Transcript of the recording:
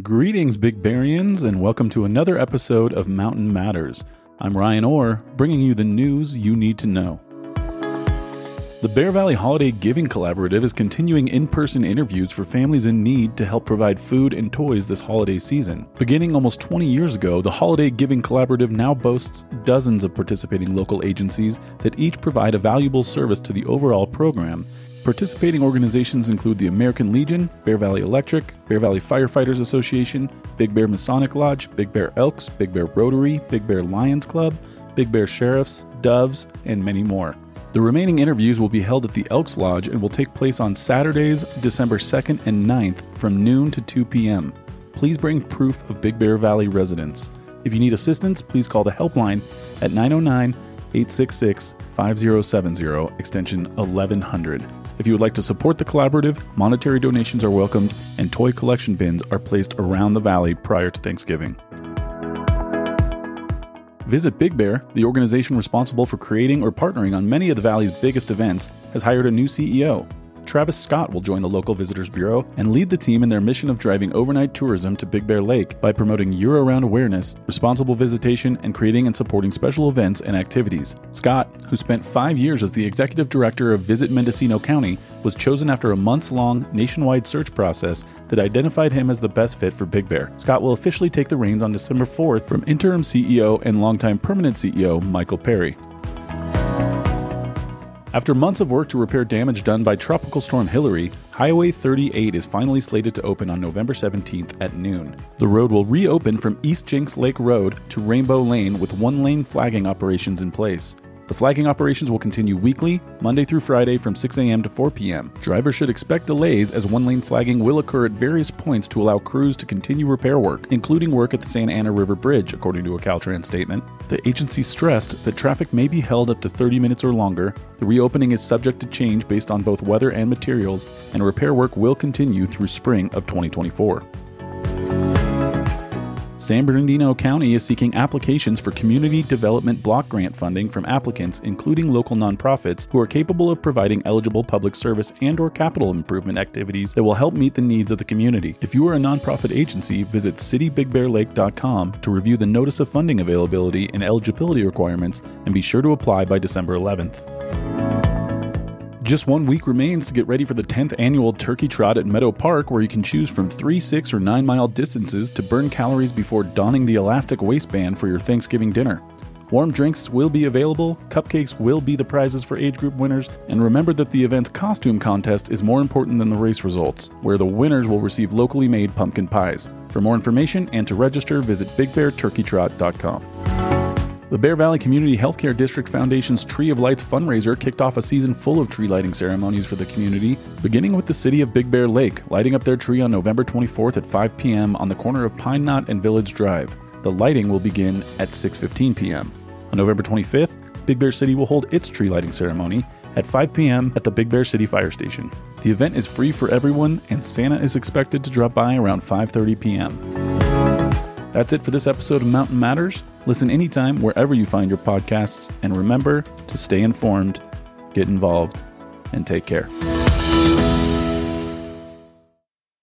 Greetings, Big Bearians, and welcome to another episode of Mountain Matters. I'm Ryan Orr, bringing you the news you need to know. The Bear Valley Holiday Giving Collaborative is continuing in person interviews for families in need to help provide food and toys this holiday season. Beginning almost 20 years ago, the Holiday Giving Collaborative now boasts dozens of participating local agencies that each provide a valuable service to the overall program Participating organizations include the American Legion, Bear Valley Electric, Bear Valley Firefighters Association, Big Bear Masonic Lodge, Big Bear Elks, Big Bear Rotary, Big Bear Lions Club, Big Bear Sheriffs, Doves, and many more. The remaining interviews will be held at the Elks Lodge and will take place on Saturdays, December 2nd and 9th from noon to 2 p.m. Please bring proof of Big Bear Valley residence. If you need assistance, please call the helpline at 909 866 5070, extension 1100. If you would like to support the collaborative, monetary donations are welcomed, and toy collection bins are placed around the valley prior to Thanksgiving. Visit Big Bear, the organization responsible for creating or partnering on many of the valley's biggest events, has hired a new CEO. Travis Scott will join the local Visitors Bureau and lead the team in their mission of driving overnight tourism to Big Bear Lake by promoting year round awareness, responsible visitation, and creating and supporting special events and activities. Scott, who spent five years as the executive director of Visit Mendocino County, was chosen after a months long nationwide search process that identified him as the best fit for Big Bear. Scott will officially take the reins on December 4th from interim CEO and longtime permanent CEO Michael Perry. After months of work to repair damage done by Tropical Storm Hilary, Highway 38 is finally slated to open on November 17th at noon. The road will reopen from East Jenks Lake Road to Rainbow Lane with one lane flagging operations in place. The flagging operations will continue weekly, Monday through Friday from 6 a.m. to 4 p.m. Drivers should expect delays as one lane flagging will occur at various points to allow crews to continue repair work, including work at the Santa Ana River Bridge, according to a Caltrans statement. The agency stressed that traffic may be held up to 30 minutes or longer. The reopening is subject to change based on both weather and materials, and repair work will continue through spring of 2024. San Bernardino County is seeking applications for community development block grant funding from applicants including local nonprofits who are capable of providing eligible public service and or capital improvement activities that will help meet the needs of the community. If you are a nonprofit agency, visit citybigbearlake.com to review the notice of funding availability and eligibility requirements and be sure to apply by December 11th. Just one week remains to get ready for the 10th annual Turkey Trot at Meadow Park, where you can choose from three, six, or nine mile distances to burn calories before donning the elastic waistband for your Thanksgiving dinner. Warm drinks will be available, cupcakes will be the prizes for age group winners, and remember that the event's costume contest is more important than the race results, where the winners will receive locally made pumpkin pies. For more information and to register, visit bigbearturkeytrot.com. The Bear Valley Community Healthcare District Foundation's Tree of Lights fundraiser kicked off a season full of tree lighting ceremonies for the community, beginning with the city of Big Bear Lake, lighting up their tree on November 24th at 5 p.m. on the corner of Pine Knot and Village Drive. The lighting will begin at 6:15 p.m. On November 25th, Big Bear City will hold its tree lighting ceremony at 5 p.m. at the Big Bear City Fire Station. The event is free for everyone and Santa is expected to drop by around 5:30 p.m. That's it for this episode of Mountain Matters. Listen anytime, wherever you find your podcasts, and remember to stay informed, get involved, and take care.